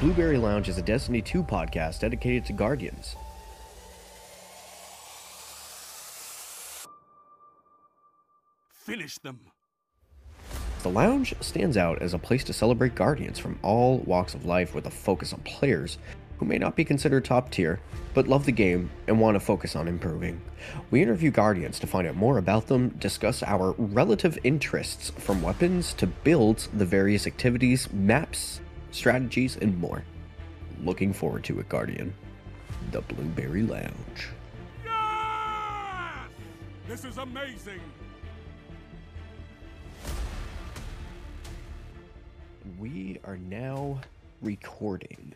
Blueberry Lounge is a Destiny 2 podcast dedicated to Guardians. Finish them. The lounge stands out as a place to celebrate Guardians from all walks of life with a focus on players who may not be considered top tier, but love the game and want to focus on improving. We interview Guardians to find out more about them, discuss our relative interests from weapons to builds, the various activities, maps, strategies, and more. Looking forward to it, Guardian. The Blueberry Lounge. Yes! This is amazing. We are now recording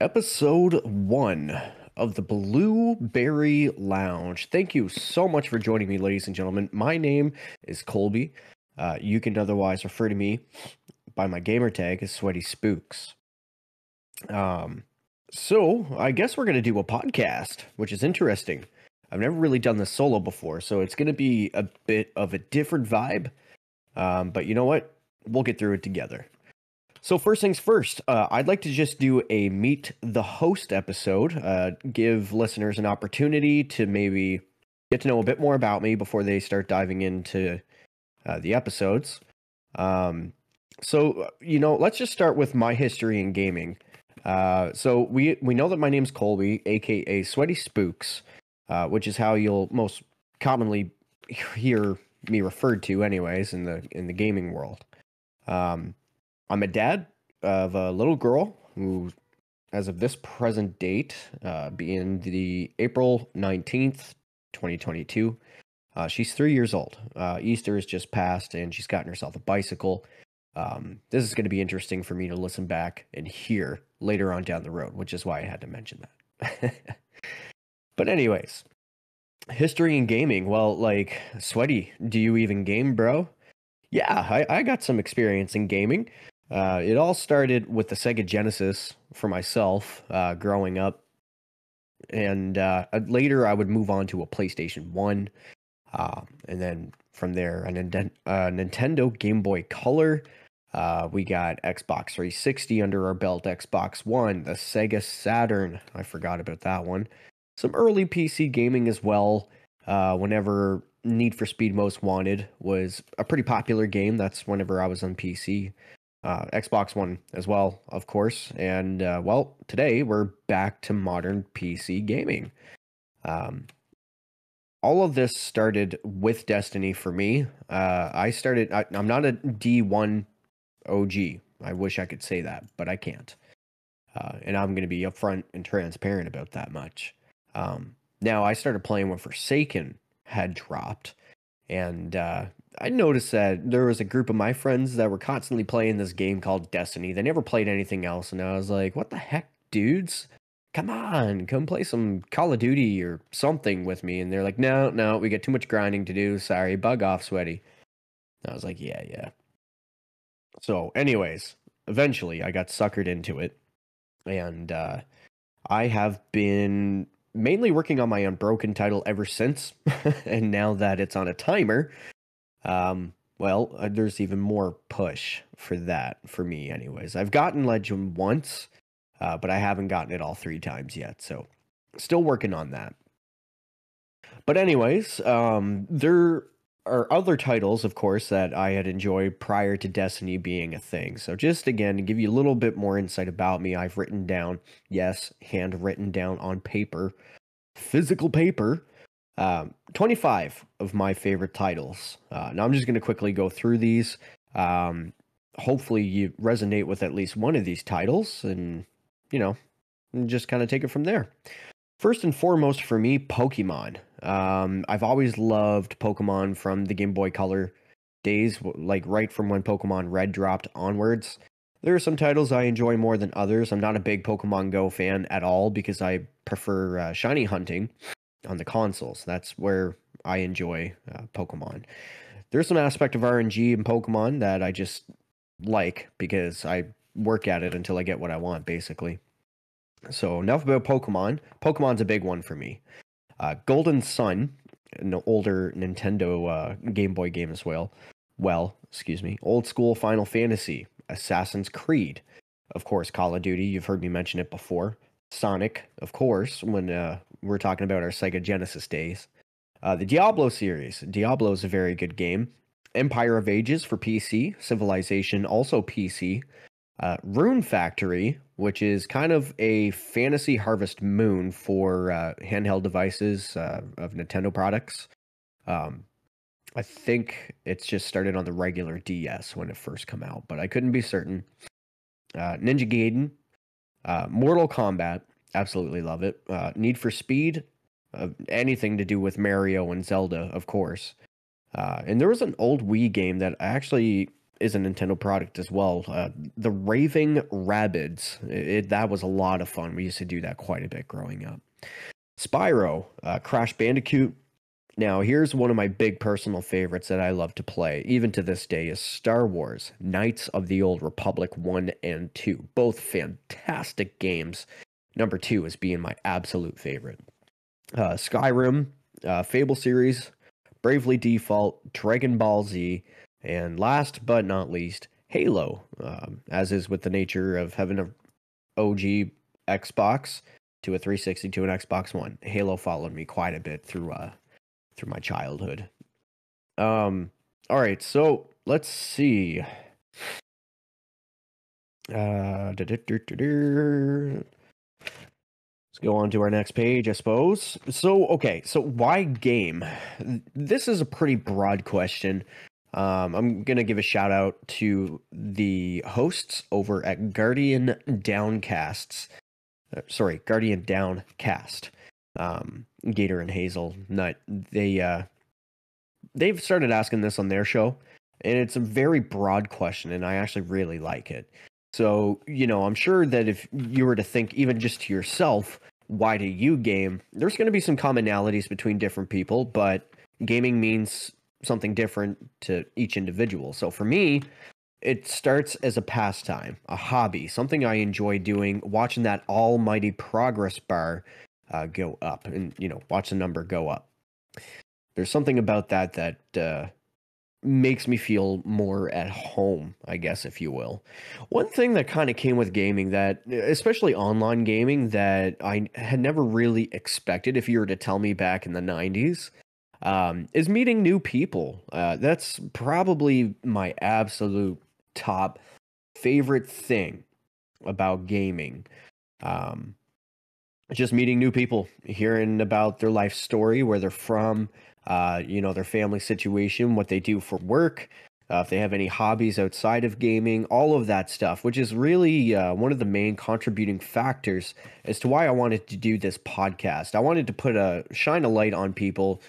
episode one of the Blueberry Lounge. Thank you so much for joining me, ladies and gentlemen. My name is Colby. Uh, you can otherwise refer to me by my gamer tag as Sweaty Spooks. Um, so I guess we're gonna do a podcast, which is interesting. I've never really done this solo before, so it's gonna be a bit of a different vibe. Um, but you know what? We'll get through it together. So first things first, uh, I'd like to just do a meet the host episode, uh, give listeners an opportunity to maybe get to know a bit more about me before they start diving into uh, the episodes. Um, so you know, let's just start with my history in gaming. Uh, so we we know that my name's Colby, aka Sweaty Spooks, uh, which is how you'll most commonly hear me referred to, anyways, in the in the gaming world. Um, I'm a dad of a little girl who, as of this present date, uh, being the April 19th, 2022, uh, she's three years old. Uh, Easter has just passed and she's gotten herself a bicycle. Um, this is going to be interesting for me to listen back and hear later on down the road, which is why I had to mention that. but, anyways, history and gaming. Well, like, Sweaty, do you even game, bro? Yeah, I, I got some experience in gaming. Uh, it all started with the Sega Genesis for myself uh, growing up. And uh, later I would move on to a PlayStation 1. Uh, and then from there, a, Nintendo, Nintendo Game Boy Color. Uh, we got Xbox 360 under our belt, Xbox One, the Sega Saturn. I forgot about that one. Some early PC gaming as well. Uh, whenever Need for Speed Most Wanted was a pretty popular game. That's whenever I was on PC. Uh, Xbox One as well, of course. And uh, well, today we're back to modern PC gaming. Um, all of this started with Destiny for me. Uh, I started, I, am not a D1 OG. I wish I could say that, but I can't. Uh, and I'm going to be upfront and transparent about that much. Um, now, I started playing when Forsaken had dropped. And uh, I noticed that there was a group of my friends that were constantly playing this game called Destiny. They never played anything else. And I was like, what the heck, dudes? Come on, come play some Call of Duty or something with me. And they're like, no, no, we got too much grinding to do. Sorry, bug off, sweaty. I was like, yeah, yeah. So, anyways, eventually I got suckered into it. And uh, I have been mainly working on my Unbroken title ever since. and now that it's on a timer, um, well, uh, there's even more push for that for me, anyways. I've gotten Legend once, uh, but I haven't gotten it all three times yet. So, still working on that. But, anyways, um, there are other titles, of course, that I had enjoyed prior to Destiny being a thing. So, just again, to give you a little bit more insight about me, I've written down, yes, handwritten down on paper, physical paper, um, 25 of my favorite titles. Uh, now, I'm just going to quickly go through these. Um, hopefully, you resonate with at least one of these titles and, you know, just kind of take it from there. First and foremost for me, Pokemon. Um, I've always loved Pokemon from the Game Boy Color days, like right from when Pokemon Red dropped onwards. There are some titles I enjoy more than others. I'm not a big Pokemon Go fan at all because I prefer uh, shiny hunting on the consoles. That's where I enjoy uh, Pokemon. There's some aspect of RNG in Pokemon that I just like because I work at it until I get what I want, basically. So enough about Pokemon. Pokemon's a big one for me. Uh, Golden Sun, an older Nintendo uh, Game Boy game as well. Well, excuse me. Old school Final Fantasy, Assassin's Creed, of course, Call of Duty. You've heard me mention it before. Sonic, of course, when uh, we're talking about our Sega Genesis days. Uh, the Diablo series. Diablo is a very good game. Empire of Ages for PC. Civilization, also PC. Uh, Rune Factory, which is kind of a fantasy Harvest Moon for uh, handheld devices uh, of Nintendo products. Um, I think it's just started on the regular DS when it first come out, but I couldn't be certain. Uh, Ninja Gaiden, uh, Mortal Kombat, absolutely love it. Uh, Need for Speed, uh, anything to do with Mario and Zelda, of course. Uh, and there was an old Wii game that I actually is a Nintendo product as well. Uh, the Raving Rabbids. It, it, that was a lot of fun. We used to do that quite a bit growing up. Spyro, uh, Crash Bandicoot. Now, here's one of my big personal favorites that I love to play, even to this day, is Star Wars Knights of the Old Republic 1 and 2. Both fantastic games. Number two is being my absolute favorite. Uh, Skyrim, uh, Fable series, Bravely Default, Dragon Ball Z, and last but not least, Halo. Um, as is with the nature of having an OG Xbox to a 360 to an Xbox One, Halo followed me quite a bit through uh through my childhood. Um. All right, so let's see. Uh, Let's go on to our next page, I suppose. So, okay, so why game? This is a pretty broad question. Um, I'm going to give a shout out to the hosts over at Guardian Downcasts. Uh, sorry, Guardian Downcast. Um, Gator and Hazel Nut. They uh, they've started asking this on their show, and it's a very broad question, and I actually really like it. So, you know, I'm sure that if you were to think even just to yourself, why do you game? There's going to be some commonalities between different people, but gaming means something different to each individual. So for me, it starts as a pastime, a hobby, something I enjoy doing, watching that almighty progress bar uh, go up and, you know, watch the number go up. There's something about that that uh, makes me feel more at home, I guess, if you will. One thing that kind of came with gaming that, especially online gaming, that I had never really expected if you were to tell me back in the 90s, um, is meeting new people. Uh, that's probably my absolute top favorite thing about gaming. Um, just meeting new people, hearing about their life story, where they're from, uh, you know, their family situation, what they do for work, uh, if they have any hobbies outside of gaming, all of that stuff, which is really uh, one of the main contributing factors as to why I wanted to do this podcast. I wanted to put a shine a light on people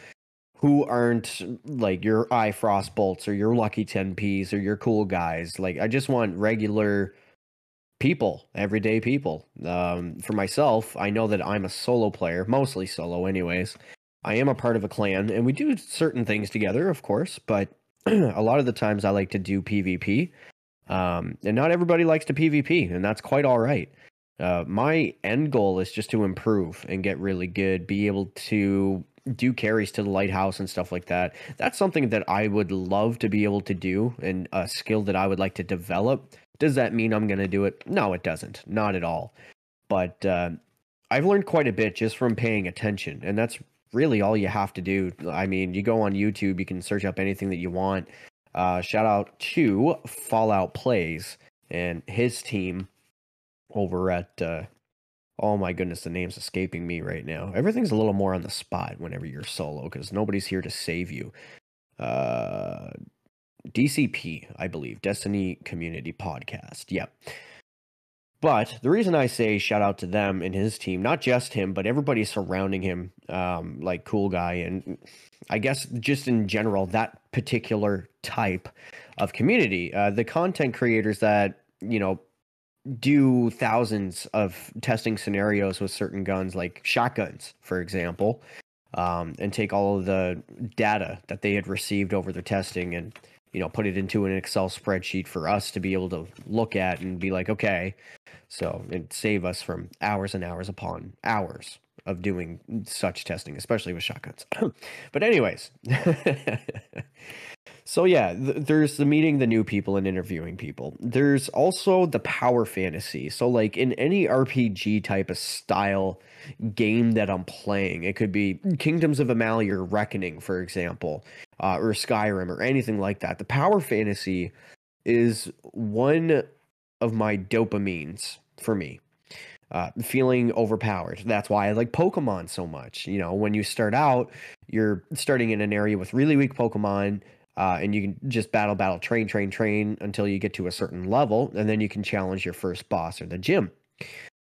who aren't like your iFrostBolts or your lucky 10Ps or your cool guys. Like, I just want regular people, everyday people. Um, for myself, I know that I'm a solo player, mostly solo, anyways. I am a part of a clan, and we do certain things together, of course, but a lot of the times I like to do PvP. Um, and not everybody likes to PvP, and that's quite all right. Uh, my end goal is just to improve and get really good, be able to do carries to the lighthouse and stuff like that. That's something that I would love to be able to do and a skill that I would like to develop. Does that mean I'm going to do it? No, it doesn't. Not at all. But uh, I've learned quite a bit just from paying attention, and that's really all you have to do. I mean, you go on YouTube, you can search up anything that you want. Uh, shout out to Fallout Plays and his team over at. Uh, oh my goodness, the name's escaping me right now. Everything's a little more on the spot whenever you're solo because nobody's here to save you. Uh, DCP, I believe, Destiny Community Podcast. Yep. But the reason I say shout out to them and his team, not just him, but everybody surrounding him, um, like Cool Guy, and I guess just in general, that particular type of community, uh, the content creators that, you know, do thousands of testing scenarios with certain guns, like shotguns, for example, um, and take all of the data that they had received over their testing and you know, put it into an Excel spreadsheet for us to be able to look at and be like, okay, so it save us from hours and hours upon hours of doing such testing, especially with shotguns. but anyways, So yeah, th- there's the meeting the new people and interviewing people. There's also the power fantasy. So like in any RPG type of style game that I'm playing, it could be Kingdoms of Amalur or Reckoning, for example, uh, or Skyrim or anything like that. The power fantasy is one of my dopamines for me. Uh, feeling overpowered. That's why I like Pokemon so much. You know, when you start out, you're starting in an area with really weak Pokemon uh, and you can just battle, battle, train, train, train until you get to a certain level, and then you can challenge your first boss or the gym.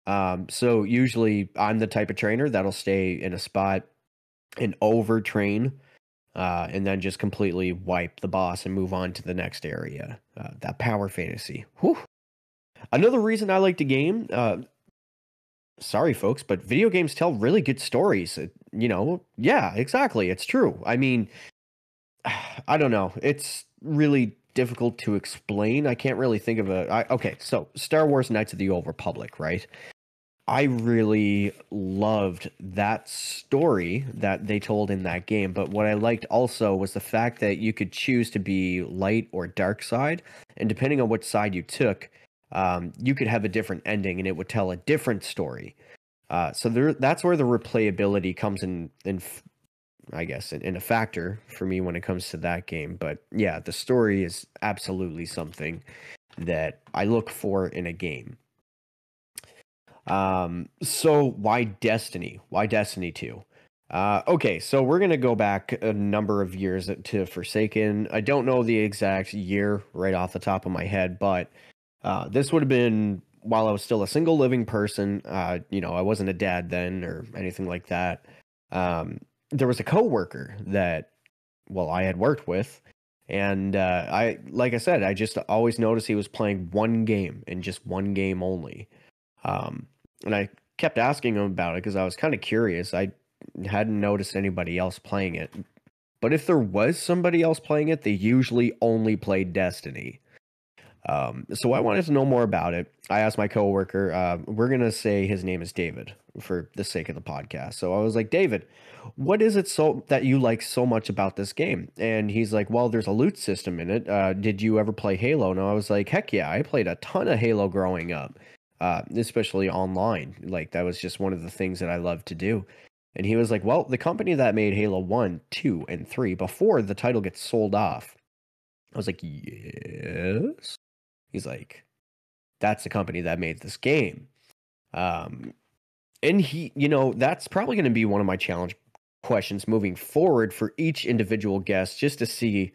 Um, so usually, I'm the type of trainer that'll stay in a spot and overtrain, uh, and then just completely wipe the boss and move on to the next area. Uh, that power fantasy. Whew. Another reason I like the game. Uh, sorry, folks, but video games tell really good stories. you know, yeah, exactly. It's true. I mean, I don't know. It's really difficult to explain. I can't really think of a. I, okay, so Star Wars Knights of the Old Republic, right? I really loved that story that they told in that game. But what I liked also was the fact that you could choose to be light or dark side. And depending on which side you took, um, you could have a different ending and it would tell a different story. Uh, so there, that's where the replayability comes in, in I guess, in, in a factor for me when it comes to that game. But yeah, the story is absolutely something that I look for in a game. Um, so why Destiny? Why Destiny 2? Uh, okay, so we're gonna go back a number of years to Forsaken. I don't know the exact year right off the top of my head, but uh, this would have been while I was still a single living person. Uh, you know, I wasn't a dad then or anything like that. Um, there was a coworker that well I had worked with and uh, I like I said I just always noticed he was playing one game and just one game only. Um, and I kept asking him about it because I was kind of curious. I hadn't noticed anybody else playing it. But if there was somebody else playing it they usually only played Destiny um, so I wanted to know more about it. I asked my coworker, uh, we're going to say his name is David for the sake of the podcast. So I was like, David, what is it so that you like so much about this game? And he's like, well, there's a loot system in it. Uh, did you ever play Halo? And I was like, heck yeah, I played a ton of Halo growing up, uh, especially online. Like that was just one of the things that I loved to do. And he was like, well, the company that made Halo 1, 2, and 3 before the title gets sold off. I was like, yes. He's like, that's the company that made this game. Um, and he, you know, that's probably going to be one of my challenge questions moving forward for each individual guest just to see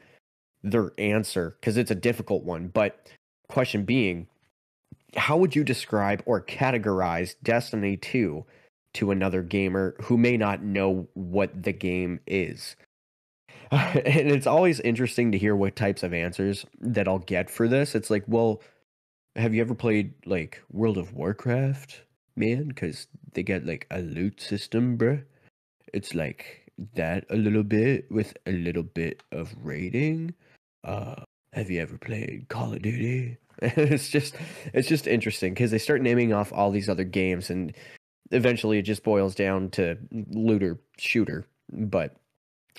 their answer because it's a difficult one. But question being, how would you describe or categorize Destiny 2 to another gamer who may not know what the game is? and it's always interesting to hear what types of answers that I'll get for this. It's like, well, have you ever played like World of Warcraft, man? Because they get like a loot system, bruh. It's like that a little bit with a little bit of raiding. Uh, have you ever played Call of Duty? it's just, it's just interesting because they start naming off all these other games, and eventually it just boils down to looter shooter. But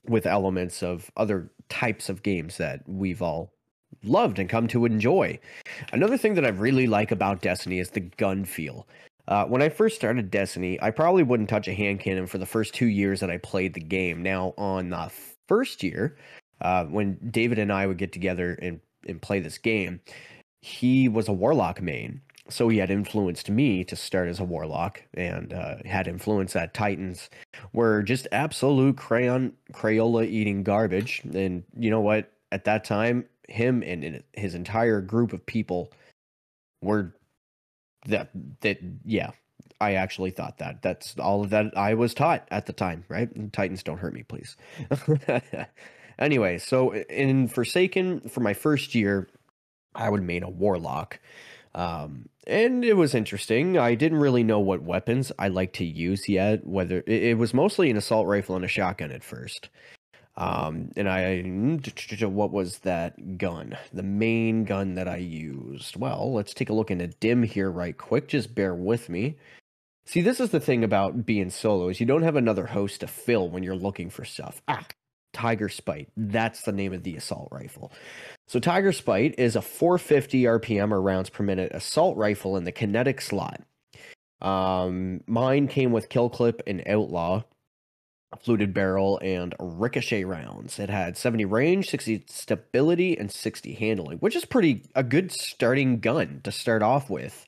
with elements of other types of games that we've all loved and come to enjoy. Another thing that I really like about Destiny is the gun feel. Uh, when I first started Destiny, I probably wouldn't touch a hand cannon for the first two years that I played the game. Now, on the first year, uh, when David and I would get together and, and play this game, he was a Warlock main so he had influenced me to start as a warlock and uh, had influence that titans were just absolute crayon crayola eating garbage. And you know what? At that time him and his entire group of people were that that yeah i actually thought that. That's all of that i was taught at the time right? Titans don't hurt me please. Anyway so in forsaken for my first year i would main a warlock um, and it was interesting. I didn't really know what weapons I like to use yet. Whether it, it, was mostly an assault rifle and a shotgun at first. Um, and I, what was that gun? The main gun that I used. Well, let's take a look into DIM here right quick. Just bear with me. See, this is the thing about being solo is you don't have another host to fill when you're looking for stuff. Ah, Tiger Spite. That's the name of the assault rifle. So Tiger Spite is a 450 RPM or rounds per minute assault rifle in the kinetic slot. Um, mine came with kill clip and outlaw, fluted barrel, and ricochet rounds. It had 70 range, 60 stability, and 60 handling, which is pretty a good starting gun to start off with.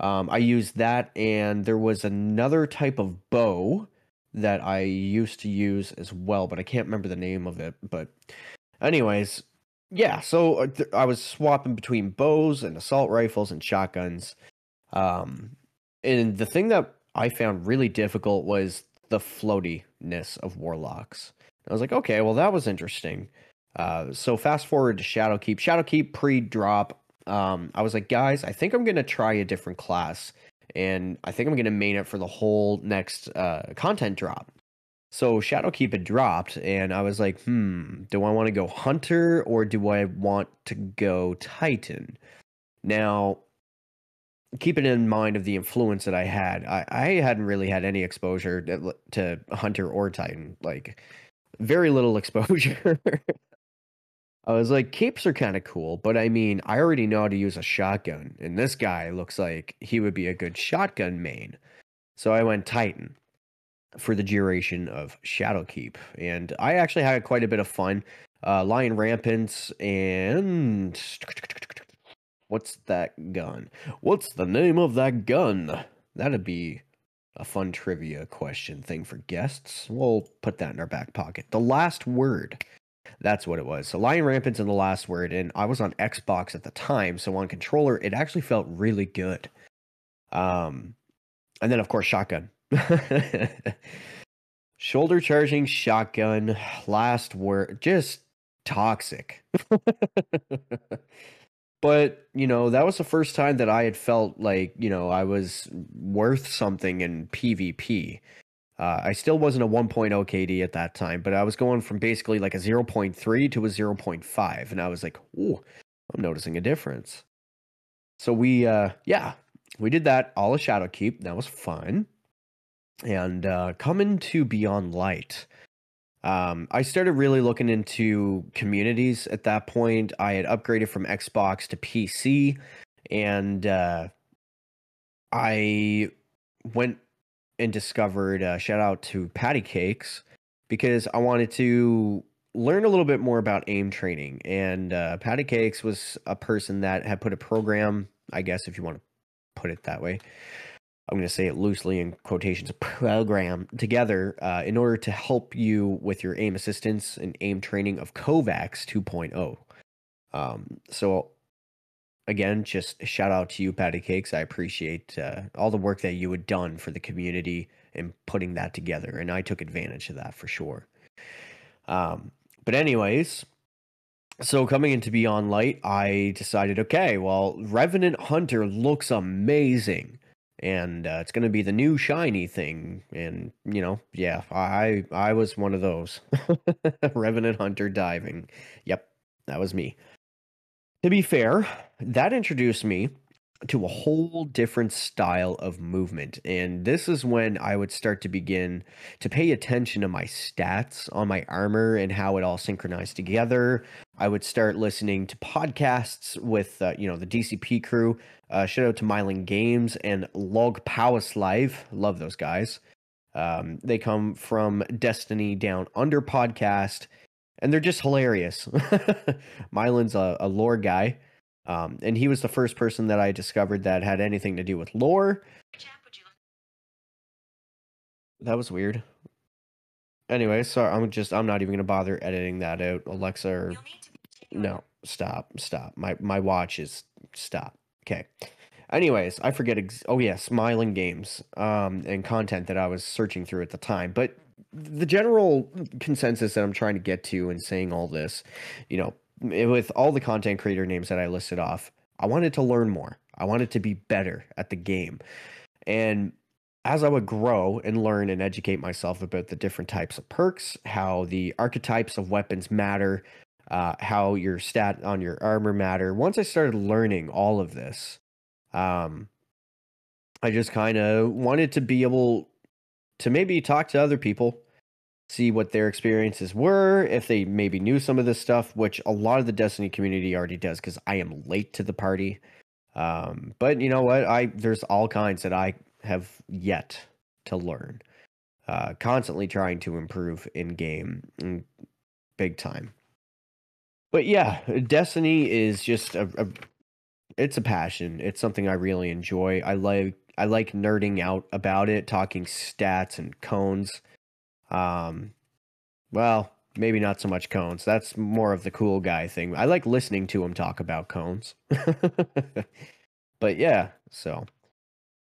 Um, I used that, and there was another type of bow that I used to use as well, but I can't remember the name of it. But, anyways, yeah, so uh, I was swapping between bows and assault rifles and shotguns. Um, and the thing that I found really difficult was the floatiness of warlocks. I was like, okay, well, that was interesting. Uh, so fast forward to Shadowkeep. Shadowkeep pre-drop. Um, I was like, guys, I think I'm gonna try a different class, and I think I'm gonna main it for the whole next uh, content drop. So Shadowkeep had dropped, and I was like, hmm, do I want to go Hunter or do I want to go Titan? Now, keeping in mind of the influence that I had, I, I hadn't really had any exposure to, to Hunter or Titan, like very little exposure. I was like, capes are kind of cool, but I mean, I already know how to use a shotgun, and this guy looks like he would be a good shotgun main. So I went Titan for the duration of Shadowkeep, and I actually had quite a bit of fun. Uh, Lion Rampants and what's that gun? What's the name of that gun? That'd be a fun trivia question thing for guests. We'll put that in our back pocket. The last word. That's what it was. So Lion Rampant's in the last word, and I was on Xbox at the time, so on controller it actually felt really good. Um, and then of course shotgun. Shoulder charging shotgun. Last word. Just toxic. but you know that was the first time that I had felt like you know I was worth something in PvP. Uh, I still wasn't a 1.0 KD at that time, but I was going from basically like a 0.3 to a 0.5, and I was like, "Ooh, I'm noticing a difference." So we, uh, yeah, we did that all a Shadowkeep. That was fun. And uh, coming to Beyond Light, um, I started really looking into communities at that point. I had upgraded from Xbox to PC, and uh, I went and discovered uh, shout out to Patty Cakes because I wanted to learn a little bit more about aim training. And uh, Patty Cakes was a person that had put a program, I guess, if you want to put it that way. I'm going to say it loosely in quotations, program together uh, in order to help you with your aim assistance and aim training of KovaaK's 2.0. Um, so again, just shout out to you, Patty Cakes. I appreciate uh, all the work that you had done for the community and putting that together, and I took advantage of that for sure. Um, but anyways, so coming into Beyond Light, I decided, okay, well, Revenant Hunter looks amazing. And uh, it's going to be the new shiny thing, and you know, yeah, I I was one of those Revenant Hunter diving. Yep, that was me. To be fair, that introduced me to a whole different style of movement. And this is when I would start to begin to pay attention to my stats on my armor and how it all synchronized together. I would start listening to podcasts with, uh, you know, the DCP crew. Uh, shout out to Mylan Games and Log Powis Live. Love those guys. Um, they come from Destiny Down Under podcast and they're just hilarious. Mylan's a, a lore guy, um, and he was the first person that I discovered that had anything to do with lore. That was weird. Anyway, sorry, I'm just I'm not even gonna bother editing that out. Alexa, or, no, stop, stop. My my watch is stop. Okay. Anyways, I forget. Ex- oh yeah, smiling Games um, and content that I was searching through at the time, but the general consensus that I'm trying to get to in saying all this, you know, with all the content creator names that I listed off, I wanted to learn more. I wanted to be better at the game. And as I would grow and learn and educate myself about the different types of perks, how the archetypes of weapons matter, uh, how your stat on your armor matter, once I started learning all of this, um, I just kind of wanted to be able to maybe talk to other people see what their experiences were, if they maybe knew some of this stuff, which a lot of the Destiny community already does because I am late to the party. Um, but you know what? I there's all kinds that I have yet to learn. Uh, constantly trying to improve in game, mm, big time. But yeah, Destiny is just a, a it's a passion. It's something I really enjoy. I like I like nerding out about it, talking stats and cones. Um, well, maybe not so much cones. That's more of the cool guy thing. I like listening to him talk about cones. but yeah, so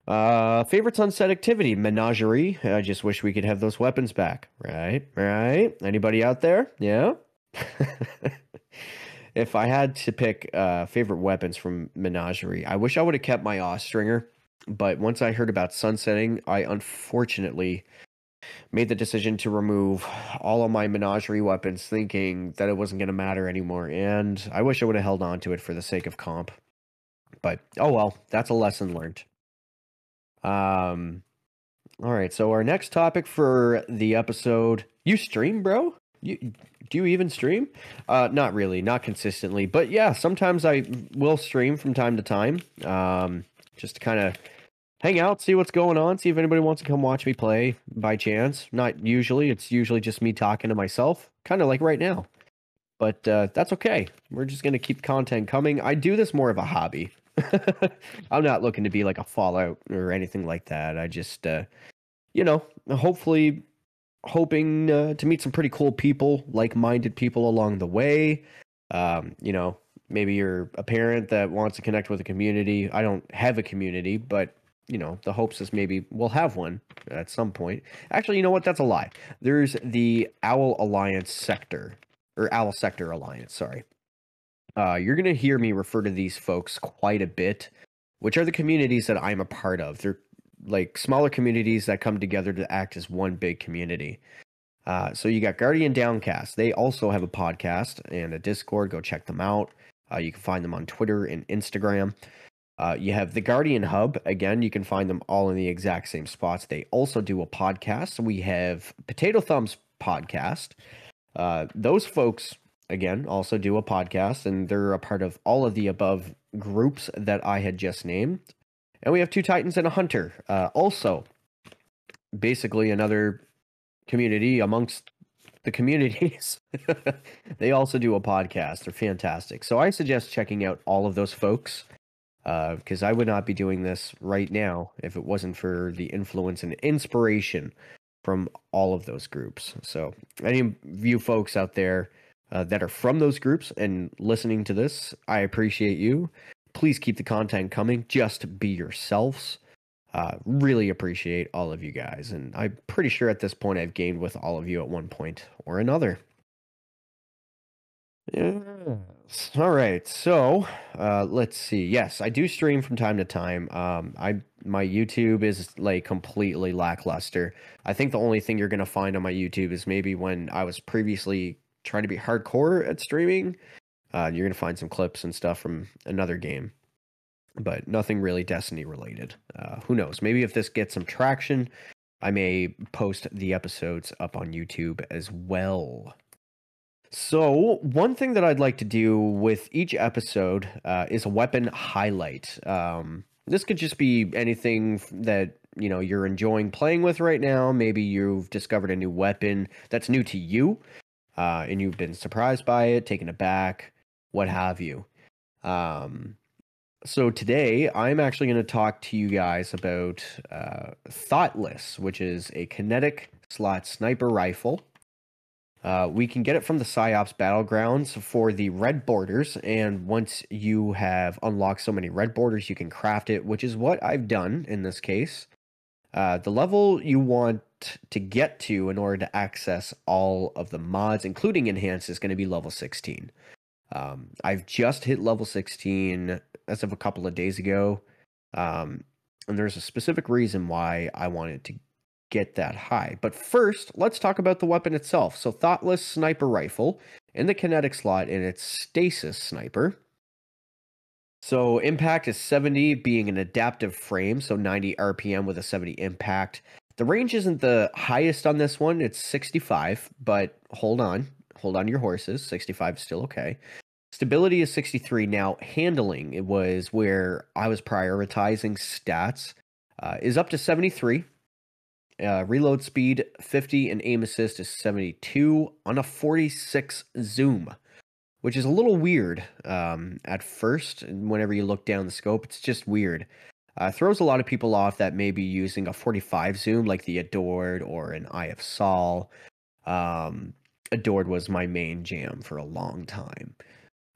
uh favorite sunset activity, menagerie. I just wish we could have those weapons back. Right? Right? Anybody out there? Yeah. if I had to pick uh favorite weapons from menagerie, I wish I would have kept my Austringer, but once I heard about sunsetting, I unfortunately made the decision to remove all of my menagerie weapons, thinking that it wasn't going to matter anymore. And I wish I would have held on to it for the sake of comp. But oh well, that's a lesson learned. Um, all right. So our next topic for the episode: you stream, bro? You do you even stream? Uh, not really, not consistently, but yeah, sometimes I will stream from time to time. Um, just to kind of hang out, see what's going on, see if anybody wants to come watch me play by chance. Not usually, it's usually just me talking to myself, kind of like right now. But uh, that's okay. We're just going to keep content coming. I do this more of a hobby. I'm not looking to be like a Fallout or anything like that. I just, uh, you know, hopefully, hoping uh, to meet some pretty cool people, like minded people along the way. Um, you know, maybe you're a parent that wants to connect with a community. I don't have a community, but you know, the hopes is maybe we'll have one at some point. Actually, you know what? That's a lie. There's the Owl Alliance sector, or Owl Sector Alliance, sorry. Uh, you're going to hear me refer to these folks quite a bit, which are the communities that I'm a part of. They're like smaller communities that come together to act as one big community. Uh, so you got Guardian Downcast. They also have a podcast and a Discord. Go check them out. Uh, you can find them on Twitter and Instagram. Uh, you have the Guardian Hub. Again, you can find them all in the exact same spots. They also do a podcast. We have Potato Thumbs podcast. Uh, those folks, again, also do a podcast, and they're a part of all of the above groups that I had just named. And we have two Titans and a Hunter. Uh, also, basically another community amongst the communities. they also do a podcast. They're fantastic. So I suggest checking out all of those folks because uh, I would not be doing this right now if it wasn't for the influence and inspiration from all of those groups. So, any of you folks out there uh, that are from those groups and listening to this, I appreciate you. Please keep the content coming. Just be yourselves. Uh, really appreciate all of you guys. And I'm pretty sure at this point I've gained with all of you at one point or another. Yes. All right. So, uh, let's see. Yes, I do stream from time to time. Um, I my YouTube is like completely lackluster. I think the only thing you're gonna find on my YouTube is maybe when I was previously trying to be hardcore at streaming. Uh, you're gonna find some clips and stuff from another game, but nothing really Destiny related. Uh, who knows? Maybe if this gets some traction, I may post the episodes up on YouTube as well. So, one thing that I'd like to do with each episode uh, is a weapon highlight. Um, this could just be anything that you know you're enjoying playing with right now. Maybe you've discovered a new weapon that's new to you, uh, and you've been surprised by it, taken aback, what have you. Um, so today I'm actually going to talk to you guys about uh, Thoughtless, which is a kinetic slot sniper rifle. Uh, we can get it from the PsyOps Battlegrounds for the red borders, and once you have unlocked so many red borders, you can craft it, which is what I've done in this case. Uh, the level you want to get to in order to access all of the mods, including enhanced, is going to be level 16. Um, I've just hit level 16 as of a couple of days ago, um, and there's a specific reason why I wanted to get that high. But first, let's talk about the weapon itself. So, Thoughtless Sniper Rifle in the kinetic slot, and it's Stasis Sniper. So, impact is 70, being an adaptive frame, so 90 RPM with a 70 impact. The range isn't the highest on this one. It's 65, but hold on. Hold on your horses. 65 is still okay. Stability is 63. Now, handling, it was where I was prioritizing stats, uh, is up to 73. Uh, reload speed 50 and aim assist is 72 on a 46 zoom, which is a little weird um, at first. Whenever you look down the scope, it's just weird. Uh, throws a lot of people off that may be using a 45 zoom like the Adored or an Eye of Sol. Um, Adored was my main jam for a long time.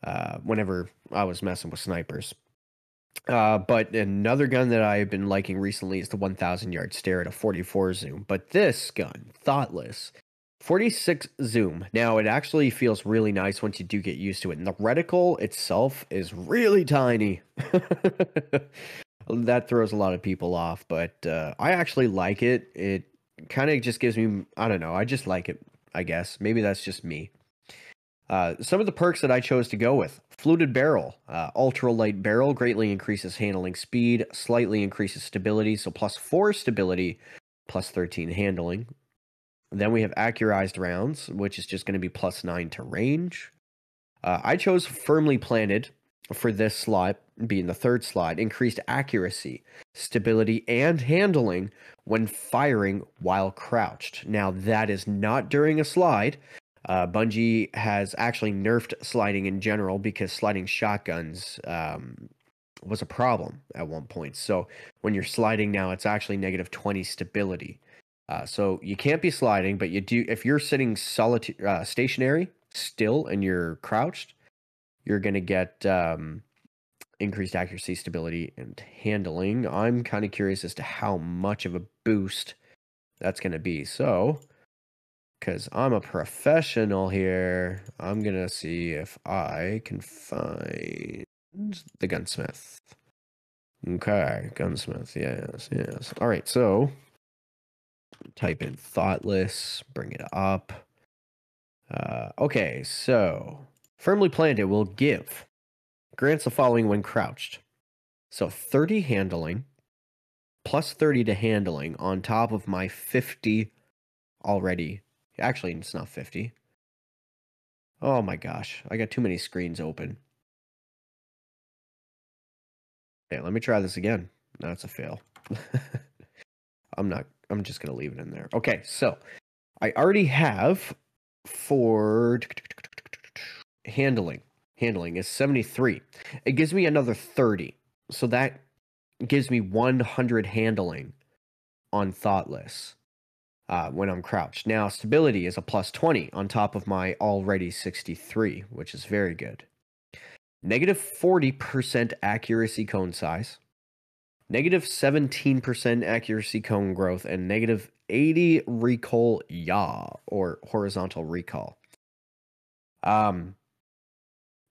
Uh, whenever I was messing with snipers. Uh, but another gun that I've been liking recently is the 1000 yard stare at a 44 zoom. But this gun, Thoughtless, 46 zoom. Now it actually feels really nice once you do get used to it. And the reticle itself is really tiny. that throws a lot of people off, but uh, I actually like it. It kind of just gives me, I don't know, I just like it, I guess. Maybe that's just me. Uh, some of the perks that I chose to go with fluted barrel, uh, ultra light barrel greatly increases handling speed, slightly increases stability, so plus four stability, plus 13 handling. Then we have accurized rounds, which is just going to be plus nine to range. Uh, I chose firmly planted for this slot, being the third slot, increased accuracy, stability, and handling when firing while crouched. Now, that is not during a slide. Uh, Bungie has actually nerfed sliding in general because sliding shotguns um, was a problem at one point. So when you're sliding now, it's actually negative 20 stability. Uh, so you can't be sliding, but you do if you're sitting solitary, uh, stationary still and you're crouched, you're to get um, increased accuracy, stability, and handling. I'm kind of curious as to how much of a boost that's to be. So, because I'm a professional here, I'm going to see if I can find the gunsmith. Okay, gunsmith. Yes, yes. All right, so type in thoughtless, bring it up. Uh, okay, so Firmly planted will give. Grants the following when crouched. So 30 handling, plus 30 to handling on top of my 50 already. Actually, it's not 50. Oh my gosh, I got too many screens open. Okay, let me try this again. That's a fail. I'm not, I'm just going to leave it in there. Okay, so I already have for handling handling is 73. It gives me another 30. So that gives me 100 handling on thoughtless uh, when I'm crouched. Now, stability is a plus 20 on top of my already 63, which is very good. Negative 40% accuracy cone size, negative 17% accuracy cone growth, and negative 80 recoil yaw or horizontal recall. Um,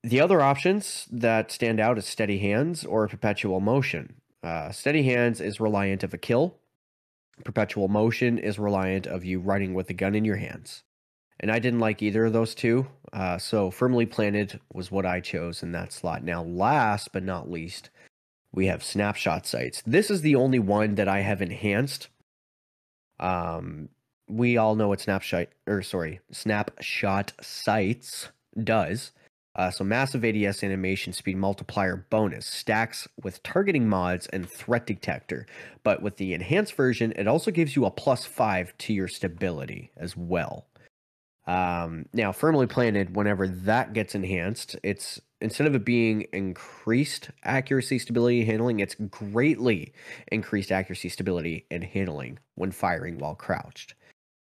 the other options that stand out is steady hands or perpetual motion. Uh, steady hands is reliant of a kill. Perpetual motion is reliant of you running with a gun in your hands. And I didn't like either of those two. Uh, so firmly planted was what I chose in that slot. Now, last but not least, we have snapshot sights. This is the only one that I have enhanced. Um, we all know what snapshot or sorry, snapshot sights does. Uh, so massive ADS animation speed multiplier bonus stacks with targeting mods and threat detector. But with the enhanced version, it also gives you a plus five to your stability as well. Um, now, firmly planted, whenever that gets enhanced, it's instead of it being increased accuracy, stability, handling, it's greatly increased accuracy, stability, and handling when firing while crouched.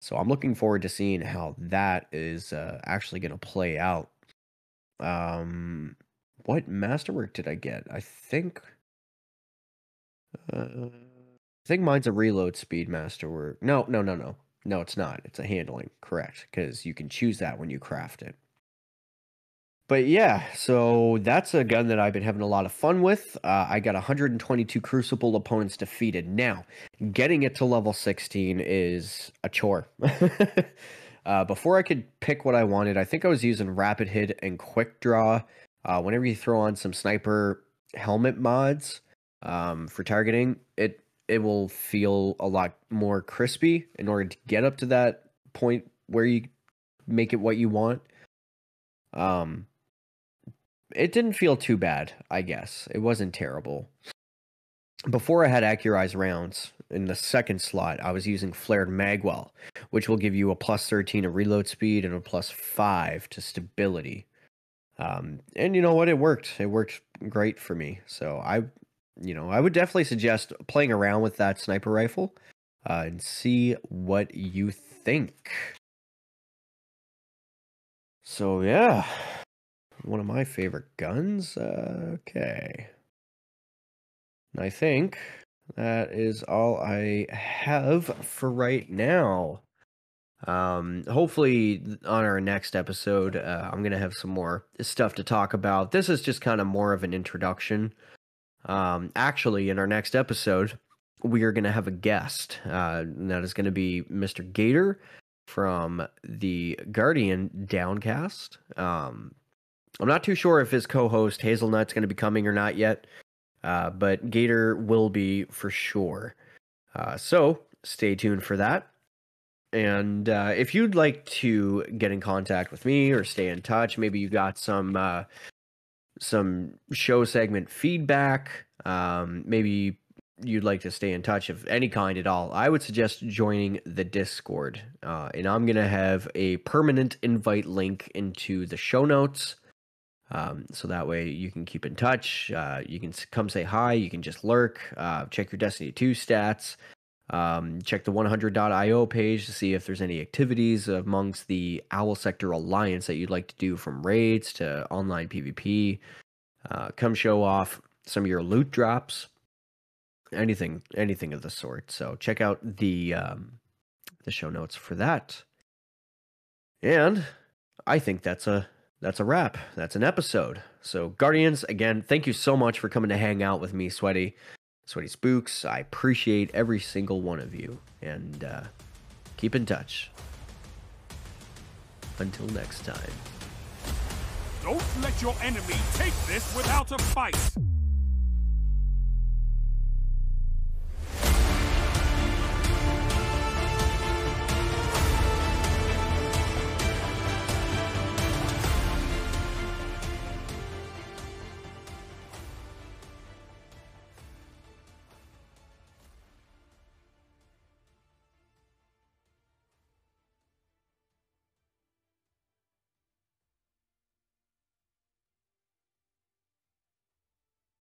So I'm looking forward to seeing how that is uh, actually going to play out um, what masterwork did I get? I think. Uh, I think mine's a reload speed masterwork. No, no, no, no, no. It's not. It's a handling. Correct, because you can choose that when you craft it. But yeah, so that's a gun that I've been having a lot of fun with. Uh, I got 122 Crucible opponents defeated. Now, getting it to level 16 is a chore. Uh, before I could pick what I wanted, I think I was using Rapid Hit and Quick Draw. Uh, whenever you throw on some sniper helmet mods um, for targeting, it it will feel a lot more crispy in order to get up to that point where you make it what you want. Um, it didn't feel too bad, I guess. It wasn't terrible. Before I had accurized rounds in the second slot, I was using flared magwell, which will give you a plus 13 to reload speed and a plus 5 to stability. Um, and you know what? It worked. It worked great for me. So I, you know, I would definitely suggest playing around with that sniper rifle uh, and see what you think. So yeah, one of my favorite guns. Uh, okay. I think that is all I have for right now. Um, hopefully, on our next episode, uh, I'm gonna have some more stuff to talk about. This is just kind of more of an introduction. Um, actually, in our next episode, we are gonna have a guest. Uh, that is gonna be Mr. Gator from the Guardian Downcast. Um, I'm not too sure if his co-host Hazelnut's going to be coming or not yet, uh, but Gator will be for sure. Uh, so stay tuned for that. And uh, if you'd like to get in contact with me or stay in touch, maybe you got some uh, some show segment feedback. Um, maybe you'd like to stay in touch of any kind at all, I would suggest joining the Discord. Uh, and I'm to have a permanent invite link into the show notes. Um, so that way you can keep in touch. Uh, you can come say hi. You can just lurk. Uh, check your Destiny 2 stats. Um, check the 100.io page to see if there's any activities amongst the Owl Sector Alliance that you'd like to do from raids to online PvP. Uh, come show off some of your loot drops, anything, anything of the sort. So check out the um, the show notes for that. And I think that's a that's a wrap. That's an episode. So Guardians, again, thank you so much for coming to hang out with me, Sweaty. Sweaty Spooks. I appreciate every single one of you. And uh, keep in touch. Until next time. Don't let your enemy take this without a fight.